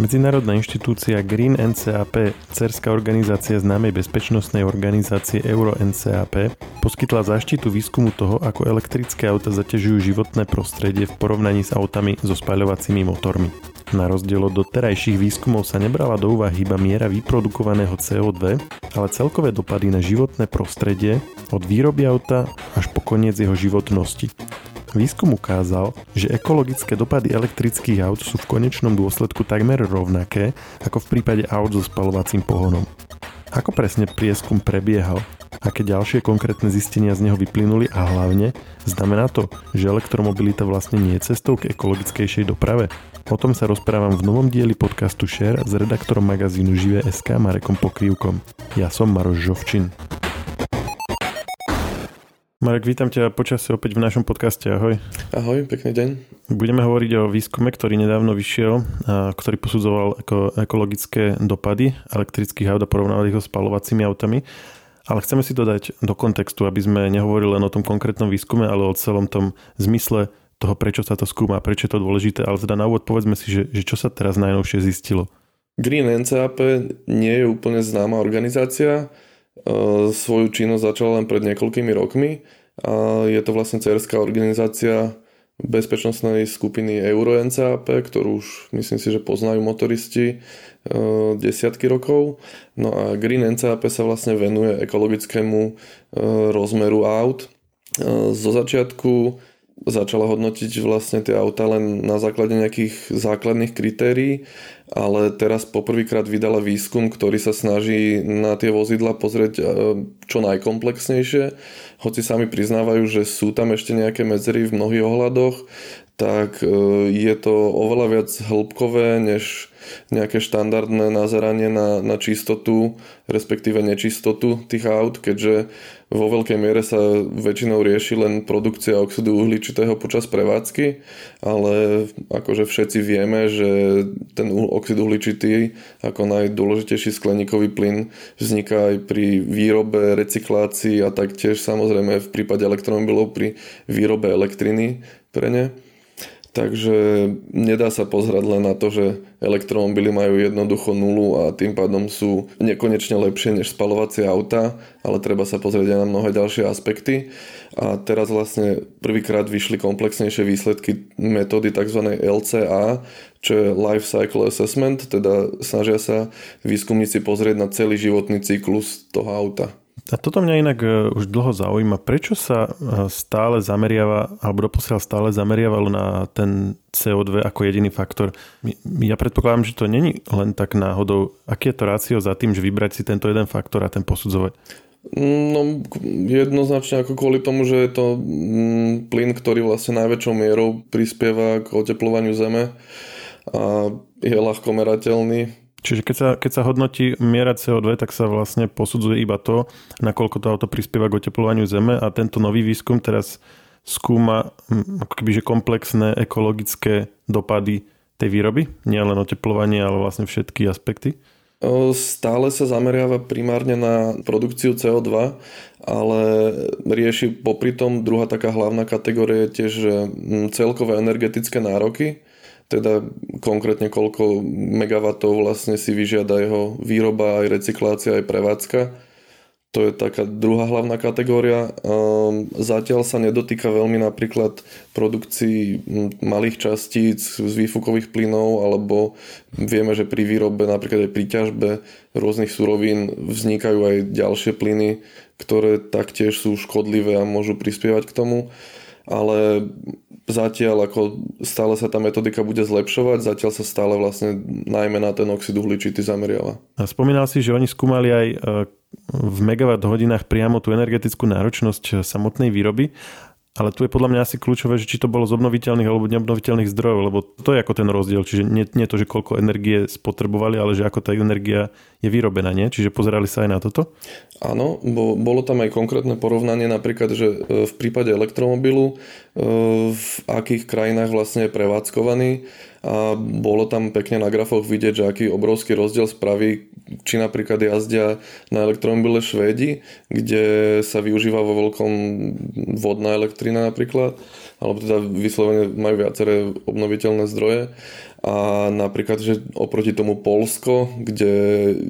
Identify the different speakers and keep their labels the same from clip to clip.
Speaker 1: Medzinárodná inštitúcia Green NCAP, cerská organizácia známej bezpečnostnej organizácie Euro NCAP, poskytla zaštitu výskumu toho, ako elektrické auta zaťažujú životné prostredie v porovnaní s autami so spaľovacími motormi. Na rozdiel od doterajších výskumov sa nebrala do úvahy iba miera vyprodukovaného CO2, ale celkové dopady na životné prostredie od výroby auta až po koniec jeho životnosti. Výskum ukázal, že ekologické dopady elektrických aut sú v konečnom dôsledku takmer rovnaké ako v prípade aut so spalovacím pohonom. Ako presne prieskum prebiehal? Aké ďalšie konkrétne zistenia z neho vyplynuli a hlavne, znamená to, že elektromobilita vlastne nie je cestou k ekologickejšej doprave? O tom sa rozprávam v novom dieli podcastu Share s redaktorom magazínu Žive.sk Marekom Pokrývkom. Ja som Maroš Žovčin. Marek, vítam ťa počasie opäť v našom podcaste. Ahoj.
Speaker 2: Ahoj, pekný deň.
Speaker 1: Budeme hovoriť o výskume, ktorý nedávno vyšiel, a ktorý posudzoval ako ekologické dopady elektrických aut a porovnával ich so spalovacími autami. Ale chceme si to dať do kontextu, aby sme nehovorili len o tom konkrétnom výskume, ale o celom tom zmysle toho, prečo sa to skúma, prečo je to dôležité, ale teda na úvod povedzme si, že, že čo sa teraz najnovšie zistilo.
Speaker 2: Green NCAP nie je úplne známa organizácia, e, svoju činnosť začala len pred niekoľkými rokmi a je to vlastne cerská organizácia bezpečnostnej skupiny Euro NCAP, ktorú už myslím si, že poznajú motoristi e, desiatky rokov. No a Green NCAP sa vlastne venuje ekologickému e, rozmeru aut. Zo začiatku začala hodnotiť vlastne tie auta len na základe nejakých základných kritérií, ale teraz poprvýkrát vydala výskum, ktorý sa snaží na tie vozidla pozrieť e, čo najkomplexnejšie. Hoci sami priznávajú, že sú tam ešte nejaké medzery v mnohých ohľadoch, tak e, je to oveľa viac hĺbkové než nejaké štandardné nazeranie na, na čistotu, respektíve nečistotu tých aut, keďže vo veľkej miere sa väčšinou rieši len produkcia oxidu uhličitého počas prevádzky, ale akože všetci vieme, že ten oxid uhličitý ako najdôležitejší skleníkový plyn vzniká aj pri výrobe, recyklácii a taktiež samozrejme v prípade elektromobilov pri výrobe elektriny pre ne. Takže nedá sa pozerať len na to, že elektromobily majú jednoducho nulu a tým pádom sú nekonečne lepšie než spalovacie auta, ale treba sa pozrieť aj na mnohé ďalšie aspekty. A teraz vlastne prvýkrát vyšli komplexnejšie výsledky metódy tzv. LCA, čo je Life Cycle Assessment, teda snažia sa výskumníci pozrieť na celý životný cyklus toho auta.
Speaker 1: A toto mňa inak e, už dlho zaujíma. Prečo sa e, stále zameriava, alebo doposiaľ stále zameriavalo na ten CO2 ako jediný faktor? Ja predpokladám, že to není len tak náhodou. Aký je to rácio za tým, že vybrať si tento jeden faktor a ten posudzovať?
Speaker 2: No jednoznačne ako kvôli tomu, že je to mm, plyn, ktorý vlastne najväčšou mierou prispieva k oteplovaniu Zeme a je ľahko merateľný
Speaker 1: Čiže keď sa, keď sa hodnotí miera CO2, tak sa vlastne posudzuje iba to, nakoľko to auto prispieva k oteplovaniu Zeme a tento nový výskum teraz skúma hm, ako keby, že komplexné ekologické dopady tej výroby, nie len oteplovanie, ale vlastne všetky aspekty.
Speaker 2: Stále sa zameriava primárne na produkciu CO2, ale rieši popri tom druhá taká hlavná kategória je tiež hm, celkové energetické nároky teda konkrétne koľko megawatov vlastne si vyžiada jeho výroba, aj recyklácia, aj prevádzka. To je taká druhá hlavná kategória. Zatiaľ sa nedotýka veľmi napríklad produkcií malých častíc z výfukových plynov, alebo vieme, že pri výrobe, napríklad aj pri ťažbe rôznych surovín vznikajú aj ďalšie plyny, ktoré taktiež sú škodlivé a môžu prispievať k tomu. Ale zatiaľ ako stále sa tá metodika bude zlepšovať, zatiaľ sa stále vlastne najmä na ten oxid uhličitý zameriava.
Speaker 1: A spomínal si, že oni skúmali aj e, v megawatt hodinách priamo tú energetickú náročnosť e, samotnej výroby ale tu je podľa mňa asi kľúčové, že či to bolo z obnoviteľných alebo neobnoviteľných zdrojov, lebo to je ako ten rozdiel. Čiže nie, nie to, že koľko energie spotrebovali, ale že ako tá energia je vyrobená, nie? Čiže pozerali sa aj na toto?
Speaker 2: Áno, bo, bolo tam aj konkrétne porovnanie napríklad, že e, v prípade elektromobilu e, v akých krajinách vlastne je prevádzkovaný a bolo tam pekne na grafoch vidieť, že aký obrovský rozdiel spraví, či napríklad jazdia na elektromobile Švédi, kde sa využíva vo veľkom vodná elektrina napríklad, alebo teda vyslovene majú viaceré obnoviteľné zdroje. A napríklad, že oproti tomu Polsko, kde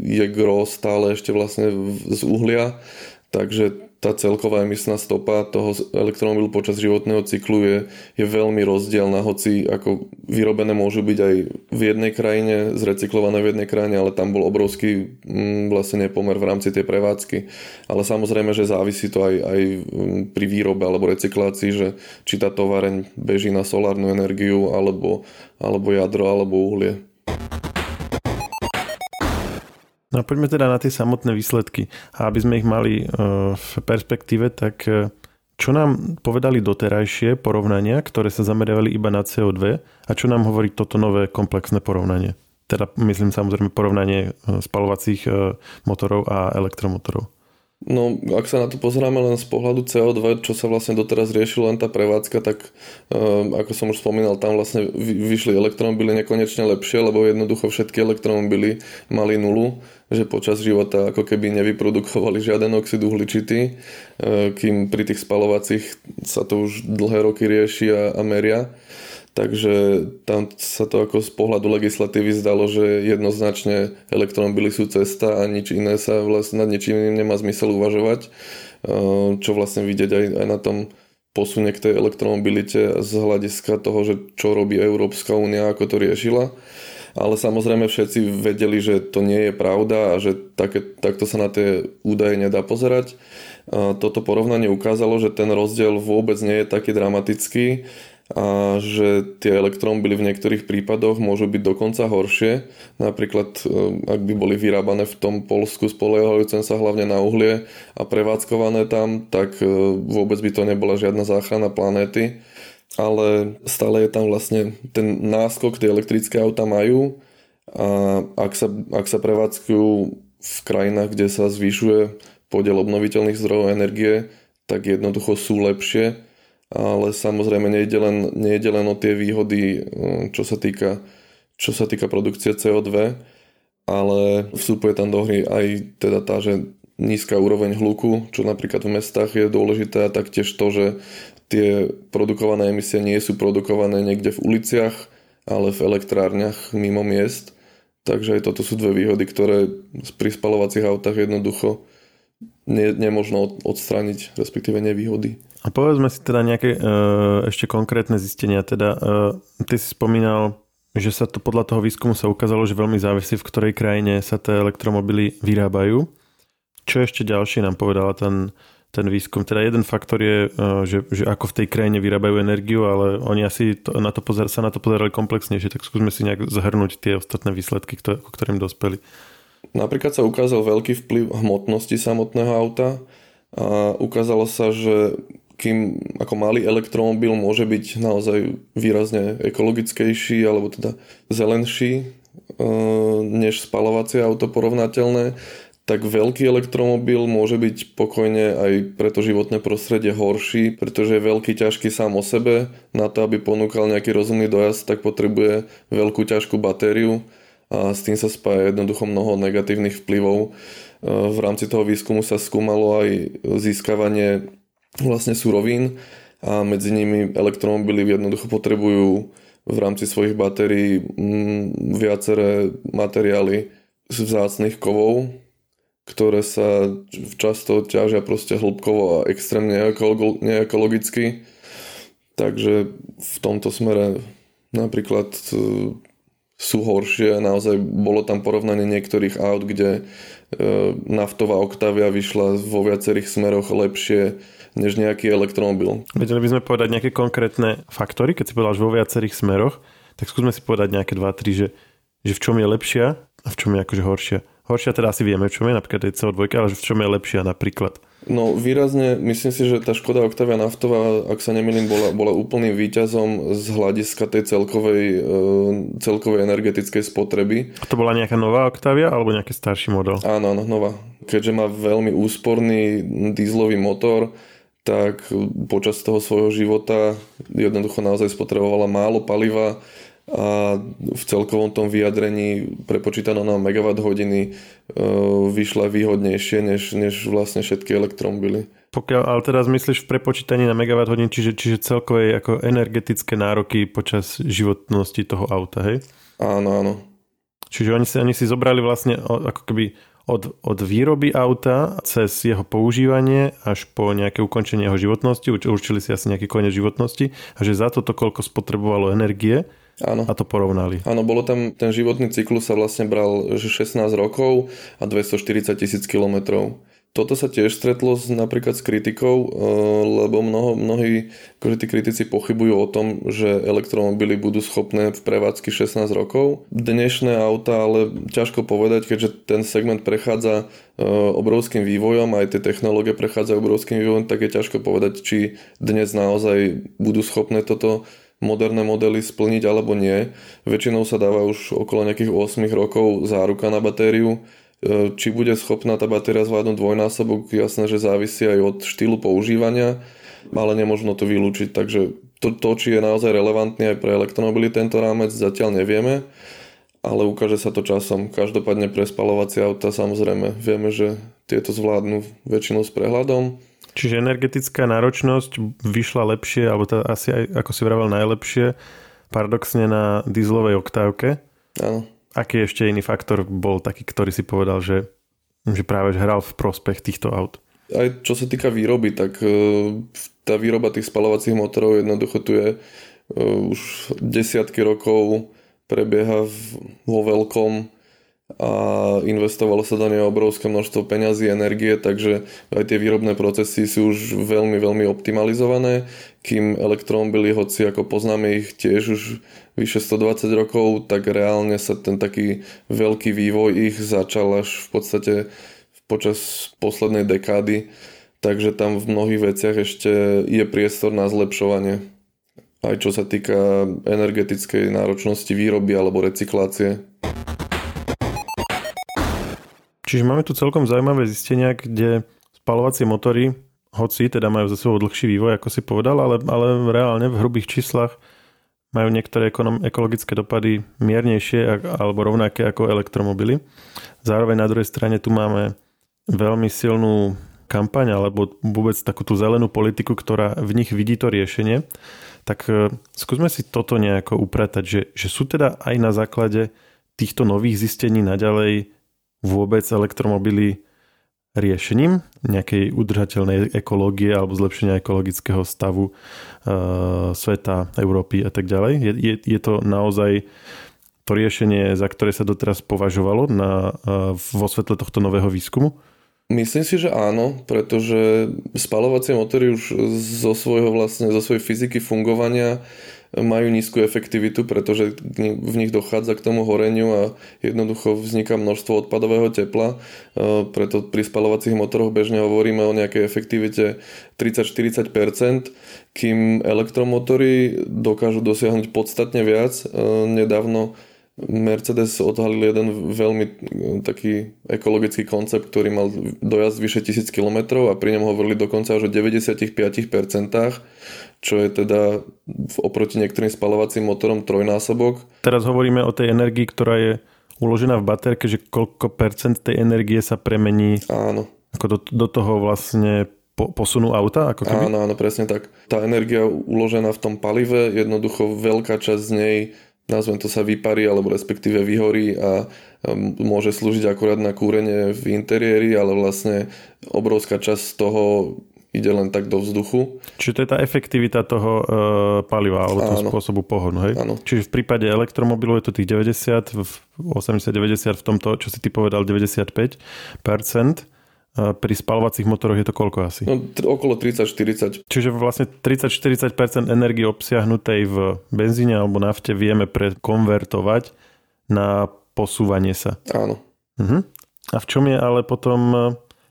Speaker 2: je gro stále ešte vlastne z uhlia, takže tá celková emisná stopa toho elektromobilu počas životného cyklu je, je veľmi rozdielna, hoci ako vyrobené môžu byť aj v jednej krajine, zrecyklované v jednej krajine, ale tam bol obrovský mm, vlastne nepomer v rámci tej prevádzky. Ale samozrejme, že závisí to aj, aj mm, pri výrobe alebo recyklácii, že či tá továreň beží na solárnu energiu alebo, alebo jadro alebo uhlie.
Speaker 1: No a poďme teda na tie samotné výsledky. A aby sme ich mali e, v perspektíve, tak e, čo nám povedali doterajšie porovnania, ktoré sa zameriavali iba na CO2 a čo nám hovorí toto nové komplexné porovnanie? Teda myslím samozrejme porovnanie e, spalovacích motorov a elektromotorov.
Speaker 2: No, ak sa na to pozeráme len z pohľadu CO2, čo sa vlastne doteraz riešilo len tá prevádzka, tak um, ako som už spomínal, tam vlastne vyšli elektromobily nekonečne lepšie, lebo jednoducho všetky elektromobily mali nulu, že počas života ako keby nevyprodukovali žiaden oxid uhličitý, uh, kým pri tých spalovacích sa to už dlhé roky rieši a, a meria. Takže tam sa to ako z pohľadu legislatívy zdalo, že jednoznačne elektromobily sú cesta a nič iné sa vlastne nad ničím nemá zmysel uvažovať, čo vlastne vidieť aj, aj na tom posunie k tej elektromobilite z hľadiska toho, že čo robí Európska únia, ako to riešila. Ale samozrejme všetci vedeli, že to nie je pravda a že také, takto sa na tie údaje nedá pozerať. Toto porovnanie ukázalo, že ten rozdiel vôbec nie je taký dramatický a že tie elektromobily v niektorých prípadoch môžu byť dokonca horšie. Napríklad, e, ak by boli vyrábané v tom Polsku spoliehajúcem sa hlavne na uhlie a prevádzkované tam, tak e, vôbec by to nebola žiadna záchrana planéty. Ale stále je tam vlastne ten náskok, tie elektrické auta majú. A ak sa, ak sa prevádzkujú v krajinách, kde sa zvyšuje podiel obnoviteľných zdrojov energie, tak jednoducho sú lepšie. Ale samozrejme nejde len, nejde len o tie výhody, eh, čo sa týka, čo sa týka produkcie CO2, ale vstupuje tam do hry aj teda tá, že nízka úroveň hluku, čo napríklad v mestách je dôležité a taktiež to, že tie produkované emisie nie sú produkované niekde v uliciach, ale v elektrárniach mimo miest. Takže aj toto sú dve výhody, ktoré pri spalovacích autách jednoducho nie, nemožno odstrániť, respektíve nevýhody.
Speaker 1: A povedzme si teda nejaké uh, ešte konkrétne zistenia. Teda, uh, ty si spomínal, že sa to podľa toho výskumu sa ukázalo, že veľmi závisí, v ktorej krajine sa tie elektromobily vyrábajú. Čo ešte ďalšie nám povedala ten, ten výskum? Teda jeden faktor je, uh, že, že ako v tej krajine vyrábajú energiu, ale oni asi to, na to pozer, sa na to pozerali komplexnejšie, tak skúsme si nejak zhrnúť tie ostatné výsledky, ktoré, ktorým dospeli.
Speaker 2: Napríklad sa ukázal veľký vplyv hmotnosti samotného auta a ukázalo sa, že kým ako malý elektromobil môže byť naozaj výrazne ekologickejší alebo teda zelenší e, než spalovacie auto porovnateľné, tak veľký elektromobil môže byť pokojne aj pre to životné prostredie horší, pretože je veľký ťažký sám o sebe. Na to, aby ponúkal nejaký rozumný dojazd, tak potrebuje veľkú ťažkú batériu a s tým sa spája jednoducho mnoho negatívnych vplyvov. E, v rámci toho výskumu sa skúmalo aj získavanie vlastne surovín a medzi nimi elektromobily jednoducho potrebujú v rámci svojich batérií mm, viaceré materiály z vzácných kovov, ktoré sa často ťažia proste hĺbkovo a extrémne neekologicky. Takže v tomto smere napríklad e, sú horšie. Naozaj bolo tam porovnanie niektorých aut, kde e, naftová Octavia vyšla vo viacerých smeroch lepšie než nejaký elektromobil.
Speaker 1: Vedeli by sme povedať nejaké konkrétne faktory, keď si povedal, že vo viacerých smeroch, tak skúsme si povedať nejaké 2-3, že, že v čom je lepšia a v čom je akože horšia. Horšia teda asi vieme, v čom je, napríklad je CO2, ale v čom je lepšia napríklad.
Speaker 2: No výrazne, myslím si, že tá Škoda Octavia Naftová, ak sa nemýlim, bola, bola úplným výťazom z hľadiska tej celkovej, e, celkovej energetickej spotreby.
Speaker 1: A to bola nejaká nová Octavia alebo nejaký starší model?
Speaker 2: Áno, áno, nová. Keďže má veľmi úsporný dízlový motor, tak počas toho svojho života jednoducho naozaj spotrebovala málo paliva a v celkovom tom vyjadrení prepočítané na megawatt hodiny vyšla výhodnejšie než, než vlastne všetky elektromobily.
Speaker 1: Pokiaľ, ale teraz myslíš v prepočítaní na megawatt hodiny, čiže, čiže celkové ako energetické nároky počas životnosti toho auta, hej?
Speaker 2: Áno, áno.
Speaker 1: Čiže oni si, oni si zobrali vlastne ako keby od, od výroby auta cez jeho používanie až po nejaké ukončenie jeho životnosti, určili si asi nejaký koniec životnosti a že za toto koľko spotrebovalo energie
Speaker 2: Áno.
Speaker 1: a to porovnali.
Speaker 2: Áno, bolo tam, ten životný cyklus sa vlastne bral že 16 rokov a 240 tisíc kilometrov toto sa tiež stretlo s, napríklad s kritikou, eh, lebo mnoho, mnohí akože tí kritici pochybujú o tom, že elektromobily budú schopné v prevádzky 16 rokov. Dnešné auta ale ťažko povedať, keďže ten segment prechádza eh, obrovským vývojom, aj tie technológie prechádzajú obrovským vývojom, tak je ťažko povedať, či dnes naozaj budú schopné toto moderné modely splniť alebo nie. Väčšinou sa dáva už okolo nejakých 8 rokov záruka na batériu, E, či bude schopná tá batéria zvládnuť dvojnásobok, jasné, že závisí aj od štýlu používania, ale nemôžno to vylúčiť. Takže to, to či je naozaj relevantný aj pre elektromobily tento rámec, zatiaľ nevieme, ale ukáže sa to časom. Každopádne pre spalovacie auta samozrejme vieme, že tieto zvládnu väčšinou s prehľadom.
Speaker 1: Čiže energetická náročnosť vyšla lepšie, alebo tá asi aj, ako si vravel, najlepšie, paradoxne na dieselovej oktávke.
Speaker 2: Áno
Speaker 1: aký ešte iný faktor bol taký, ktorý si povedal, že, že práve hral v prospech týchto aut?
Speaker 2: Aj čo sa týka výroby, tak e, tá výroba tých spalovacích motorov jednoducho tu je e, už desiatky rokov prebieha vo veľkom a investovalo sa do neho obrovské množstvo peňazí, energie, takže aj tie výrobné procesy sú už veľmi, veľmi optimalizované, kým elektromobily, hoci ako poznáme ich tiež už vyše 120 rokov, tak reálne sa ten taký veľký vývoj ich začal až v podstate počas poslednej dekády, takže tam v mnohých veciach ešte je priestor na zlepšovanie. Aj čo sa týka energetickej náročnosti výroby alebo recyklácie.
Speaker 1: Čiže máme tu celkom zaujímavé zistenia, kde spalovacie motory, hoci teda majú za sebou dlhší vývoj, ako si povedal, ale, ale reálne v hrubých číslach majú niektoré ekonom, ekologické dopady miernejšie alebo rovnaké ako elektromobily. Zároveň na druhej strane tu máme veľmi silnú kampaň alebo vôbec takú tú zelenú politiku, ktorá v nich vidí to riešenie. Tak e, skúsme si toto nejako upratať, že, že sú teda aj na základe týchto nových zistení naďalej vôbec elektromobily riešením nejakej udržateľnej ekológie alebo zlepšenia ekologického stavu uh, sveta, Európy a tak ďalej? Je, je, je to naozaj to riešenie, za ktoré sa doteraz považovalo na, uh, vo svetle tohto nového výskumu?
Speaker 2: Myslím si, že áno, pretože spalovacie motory už zo svojho vlastne, zo svojej fyziky fungovania majú nízku efektivitu, pretože v nich dochádza k tomu horeniu a jednoducho vzniká množstvo odpadového tepla. E, preto pri spalovacích motoroch bežne hovoríme o nejakej efektivite 30-40%, kým elektromotory dokážu dosiahnuť podstatne viac. E, nedávno Mercedes odhalil jeden veľmi e, taký ekologický koncept, ktorý mal dojazd vyše 1000 km a pri ňom hovorili dokonca už o 95%, čo je teda oproti niektorým spalovacím motorom trojnásobok.
Speaker 1: Teraz hovoríme o tej energii, ktorá je uložená v baterke, že koľko percent tej energie sa premení
Speaker 2: Áno.
Speaker 1: Ako do, do toho vlastne po, posunú auta? Ako keby?
Speaker 2: Áno, áno, presne tak. Tá energia uložená v tom palive, jednoducho veľká časť z nej nazvem to sa vyparí alebo respektíve vyhorí a môže slúžiť akurát na kúrenie v interiéri, ale vlastne obrovská časť z toho ide len tak do vzduchu.
Speaker 1: Čiže to je tá efektivita toho e, paliva alebo toho spôsobu pohonu, hej?
Speaker 2: Áno.
Speaker 1: Čiže v prípade elektromobilu je to tých 90, v 80-90, v tomto, čo si ty povedal, 95%. Pri spalovacích motoroch je to koľko asi?
Speaker 2: No, t- okolo 30-40.
Speaker 1: Čiže vlastne 30-40% energie obsiahnutej v benzíne alebo nafte vieme prekonvertovať na posúvanie sa.
Speaker 2: Áno.
Speaker 1: Uh-huh. A v čom je ale potom e,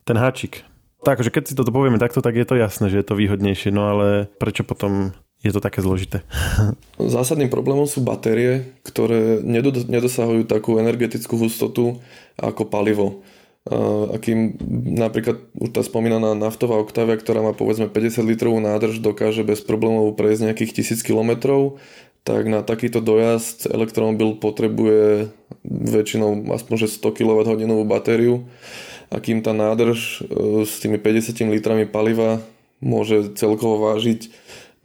Speaker 1: ten háčik? Takže keď si toto povieme takto, tak je to jasné, že je to výhodnejšie, no ale prečo potom je to také zložité?
Speaker 2: Zásadným problémom sú batérie, ktoré nedosahujú takú energetickú hustotu ako palivo. akým napríklad už tá spomínaná naftová Octavia, ktorá má povedzme 50 litrovú nádrž, dokáže bez problémov prejsť nejakých 1000 km, tak na takýto dojazd elektromobil potrebuje väčšinou aspoň 100 kWh batériu a kým tá nádrž e, s tými 50 litrami paliva môže celkovo vážiť,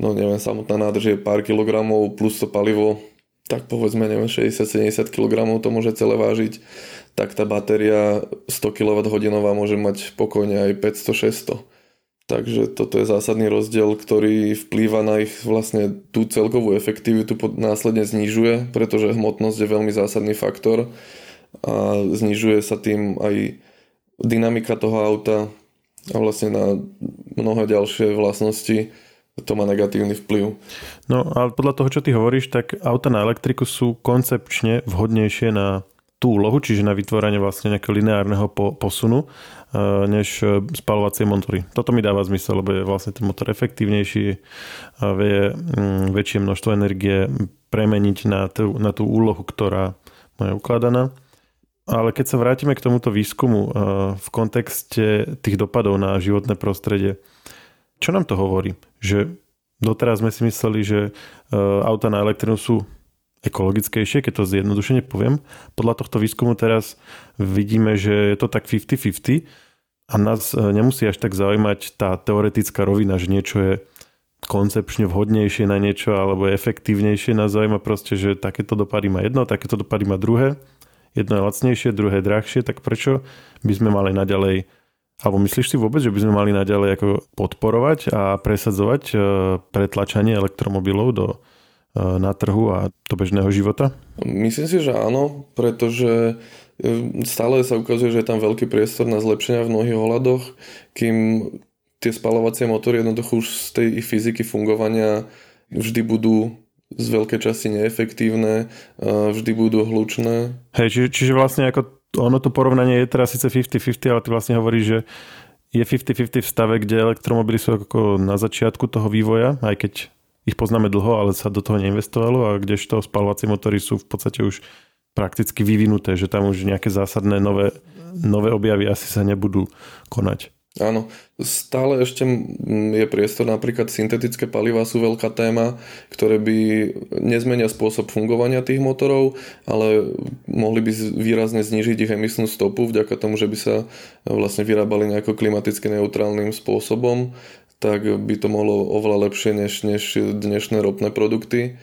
Speaker 2: no neviem, samotná nádrž je pár kilogramov plus to palivo, tak povedzme, neviem, 60-70 kg to môže celé vážiť, tak tá batéria 100 kWh môže mať pokojne aj 500-600. Takže toto je zásadný rozdiel, ktorý vplýva na ich vlastne tú celkovú efektivitu, následne znižuje, pretože hmotnosť je veľmi zásadný faktor a znižuje sa tým aj dynamika toho auta a vlastne na mnohé ďalšie vlastnosti to má negatívny vplyv.
Speaker 1: No ale podľa toho, čo ty hovoríš, tak auta na elektriku sú koncepčne vhodnejšie na tú úlohu, čiže na vytvorenie vlastne nejakého lineárneho po, posunu, uh, než e, spalovacie motory. Toto mi dáva zmysel, lebo je vlastne ten motor efektívnejší a vie um, väčšie množstvo energie premeniť na tú, na tú úlohu, ktorá je ukladaná. Ale keď sa vrátime k tomuto výskumu uh, v kontexte tých dopadov na životné prostredie, čo nám to hovorí? Že doteraz sme si mysleli, že uh, auta na elektrinu sú ekologickejšie, keď to zjednodušene poviem. Podľa tohto výskumu teraz vidíme, že je to tak 50-50 a nás e, nemusí až tak zaujímať tá teoretická rovina, že niečo je koncepčne vhodnejšie na niečo alebo efektívnejšie. Nás zaujíma proste, že takéto dopady má jedno, takéto dopady má druhé. Jedno je lacnejšie, druhé drahšie, tak prečo by sme mali naďalej alebo myslíš si vôbec, že by sme mali naďalej ako podporovať a presadzovať e, pretlačanie elektromobilov do E, na trhu a do bežného života?
Speaker 2: Myslím si, že áno, pretože e, stále sa ukazuje, že je tam veľký priestor na zlepšenia v mnohých ohľadoch, kým tie spalovacie motory jednoducho už z tej fyziky fungovania vždy budú z veľkej časti neefektívne, vždy budú hlučné.
Speaker 1: Hej, čiže, čiže vlastne ako ono to porovnanie je teraz síce 50-50, ale ty vlastne hovoríš, že je 50-50 v stave, kde elektromobily sú ako na začiatku toho vývoja, aj keď ich poznáme dlho, ale sa do toho neinvestovalo a kdežto spalovacie motory sú v podstate už prakticky vyvinuté, že tam už nejaké zásadné nové, nové objavy asi sa nebudú konať.
Speaker 2: Áno, stále ešte je priestor, napríklad syntetické paliva sú veľká téma, ktoré by nezmenia spôsob fungovania tých motorov, ale mohli by výrazne znižiť ich emisnú stopu vďaka tomu, že by sa vlastne vyrábali nejako klimaticky neutrálnym spôsobom tak by to mohlo oveľa lepšie než, než dnešné ropné produkty.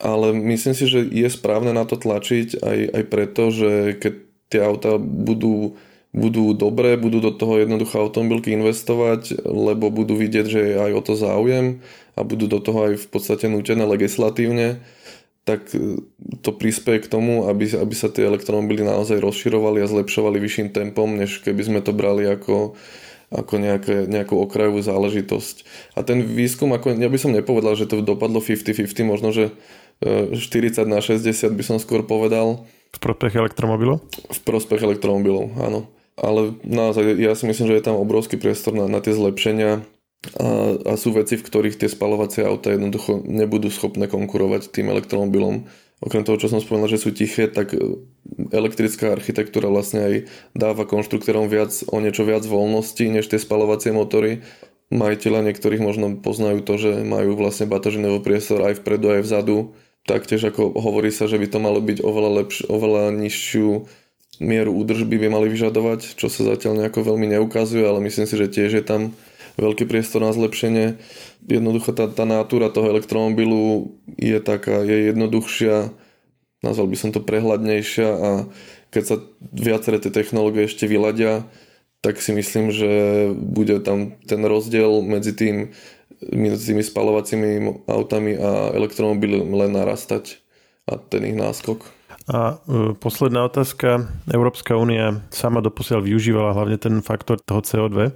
Speaker 2: Ale myslím si, že je správne na to tlačiť aj, aj preto, že keď tie auta budú, budú dobré, budú do toho jednoducho automobilky investovať, lebo budú vidieť, že je aj o to záujem a budú do toho aj v podstate nútené legislatívne, tak to prispieje k tomu, aby, aby sa tie elektromobily naozaj rozširovali a zlepšovali vyšším tempom, než keby sme to brali ako, ako nejaké, nejakú okrajovú záležitosť. A ten výskum, ako, ja by som nepovedal, že to dopadlo 50-50, možno, že 40 e, na 60 by som skôr povedal.
Speaker 1: V prospech elektromobilov?
Speaker 2: V prospech elektromobilov, áno. Ale naozaj, ja si myslím, že je tam obrovský priestor na, na tie zlepšenia a, a sú veci, v ktorých tie spalovacie auta jednoducho nebudú schopné konkurovať tým elektromobilom Okrem toho, čo som spomenul, že sú tiché, tak e, elektrická architektúra vlastne aj dáva konštruktorom viac, o niečo viac voľnosti než tie spalovacie motory. Majiteľa niektorých možno poznajú to, že majú vlastne batožinový priestor aj vpredu, aj vzadu. Taktiež ako hovorí sa, že by to malo byť oveľa, lepš- oveľa nižšiu mieru údržby by mali vyžadovať, čo sa zatiaľ nejako veľmi neukazuje, ale myslím si, že tiež je tam veľký priestor na zlepšenie. Jednoducho tá, tá natúra toho elektromobilu je taká, je jednoduchšia, nazval by som to prehľadnejšia a keď sa viaceré tie technológie ešte vyladia, tak si myslím, že bude tam ten rozdiel medzi tým medzi tými spalovacími autami a elektromobilom len narastať a ten ich náskok.
Speaker 1: A e, posledná otázka. Európska únia sama doposiaľ využívala hlavne ten faktor toho CO2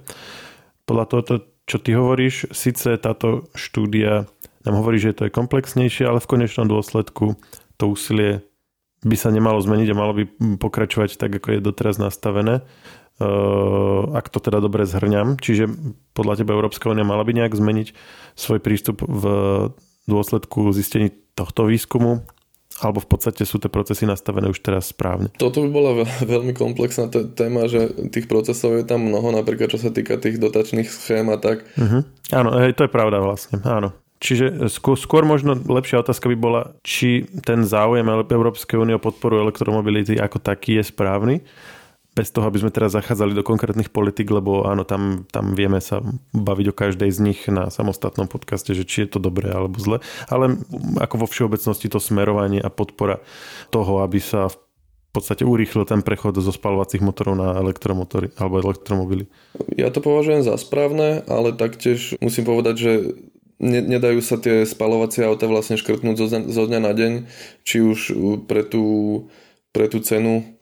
Speaker 1: podľa toho, čo ty hovoríš, síce táto štúdia nám hovorí, že to je komplexnejšie, ale v konečnom dôsledku to úsilie by sa nemalo zmeniť a malo by pokračovať tak, ako je doteraz nastavené. Uh, ak to teda dobre zhrňam. Čiže podľa teba Európska únia mala by nejak zmeniť svoj prístup v dôsledku zistení tohto výskumu Alebo v podstate sú tie procesy nastavené už teraz správne?
Speaker 2: Toto by bola veľmi komplexná t- téma, že tých procesov je tam mnoho, napríklad čo sa týka tých dotačných schém a tak.
Speaker 1: Uh-huh. Áno, hej, to je pravda vlastne, áno. Čiže skôr, skôr možno lepšia otázka by bola, či ten záujem Európskej únie o podporu elektromobility ako taký je správny bez toho, aby sme teraz zachádzali do konkrétnych politik, lebo áno, tam, tam vieme sa baviť o každej z nich na samostatnom podcaste, že či je to dobré alebo zle. Ale ako vo všeobecnosti to smerovanie a podpora toho, aby sa v podstate urýchlil ten prechod zo spalovacích motorov na elektromotory alebo elektromobily.
Speaker 2: Ja to považujem za správne, ale taktiež musím povedať, že nedajú sa tie spalovacie auta vlastne škrtnúť zo, dňa na deň, či už pre tú, pre tú cenu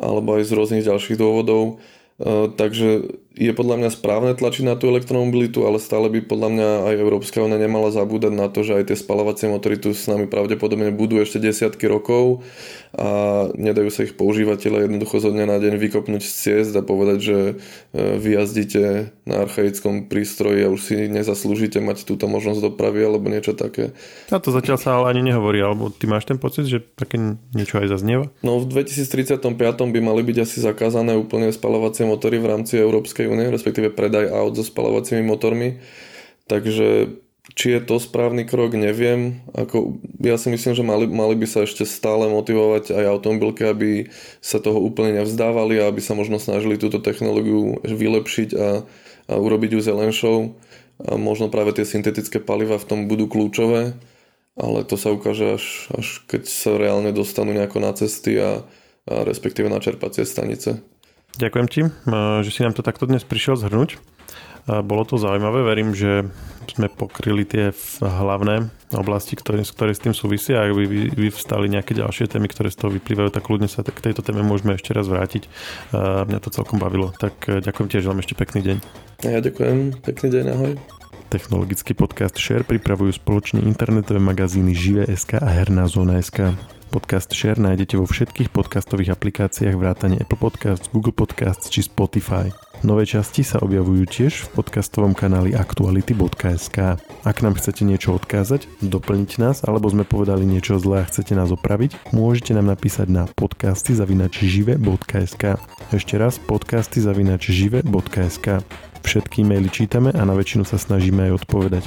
Speaker 2: alebo aj z rôznych ďalších dôvodov. E, takže je podľa mňa správne tlačiť na tú elektromobilitu, ale stále by podľa mňa aj Európska únia nemala zabúdať na to, že aj tie spalovacie motory tu s nami pravdepodobne budú ešte desiatky rokov a nedajú sa ich používateľe jednoducho zo dňa na deň vykopnúť z ciest a povedať, že e, vyjazdíte na archaickom prístroji a už si nezaslúžite mať túto možnosť dopravy alebo niečo také.
Speaker 1: A to zatiaľ sa ale ani nehovorí, alebo ty máš ten pocit, že také niečo aj zaznieva?
Speaker 2: No v 2035 by mali byť asi zakázané úplne spalovacie motory v rámci Európskej únie, respektíve predaj aut so spalovacími motormi. Takže či je to správny krok, neviem. Ako, ja si myslím, že mali, mali by sa ešte stále motivovať aj automobilky, aby sa toho úplne nevzdávali a aby sa možno snažili túto technológiu vylepšiť a, a urobiť ju zelenšou. A možno práve tie syntetické paliva v tom budú kľúčové, ale to sa ukáže až, až keď sa reálne dostanú nejako na cesty a, a respektíve na čerpacie stanice.
Speaker 1: Ďakujem ti, že si nám to takto dnes prišiel zhrnúť. Bolo to zaujímavé, verím, že sme pokryli tie hlavné oblasti, ktoré, ktoré s tým súvisia a ak by vyvstali nejaké ďalšie témy, ktoré z toho vyplývajú, tak ľudne sa k tejto téme môžeme ešte raz vrátiť. Mňa to celkom bavilo, tak e, ďakujem ti, želám ešte pekný deň.
Speaker 2: Ja ďakujem, pekný deň, ahoj.
Speaker 1: Technologický podcast Share pripravujú spoločne internetové magazíny Žive.sk a Herná zóna.sk. Podcast Share nájdete vo všetkých podcastových aplikáciách vrátane Apple Podcasts, Google Podcasts či Spotify. Nové časti sa objavujú tiež v podcastovom kanáli aktuality.sk. Ak nám chcete niečo odkázať, doplniť nás, alebo sme povedali niečo zlé a chcete nás opraviť, môžete nám napísať na podcasty zavinačžive.sk. Ešte raz podcasty zavinačžive.sk. Všetky maily čítame a na väčšinu sa snažíme aj odpovedať.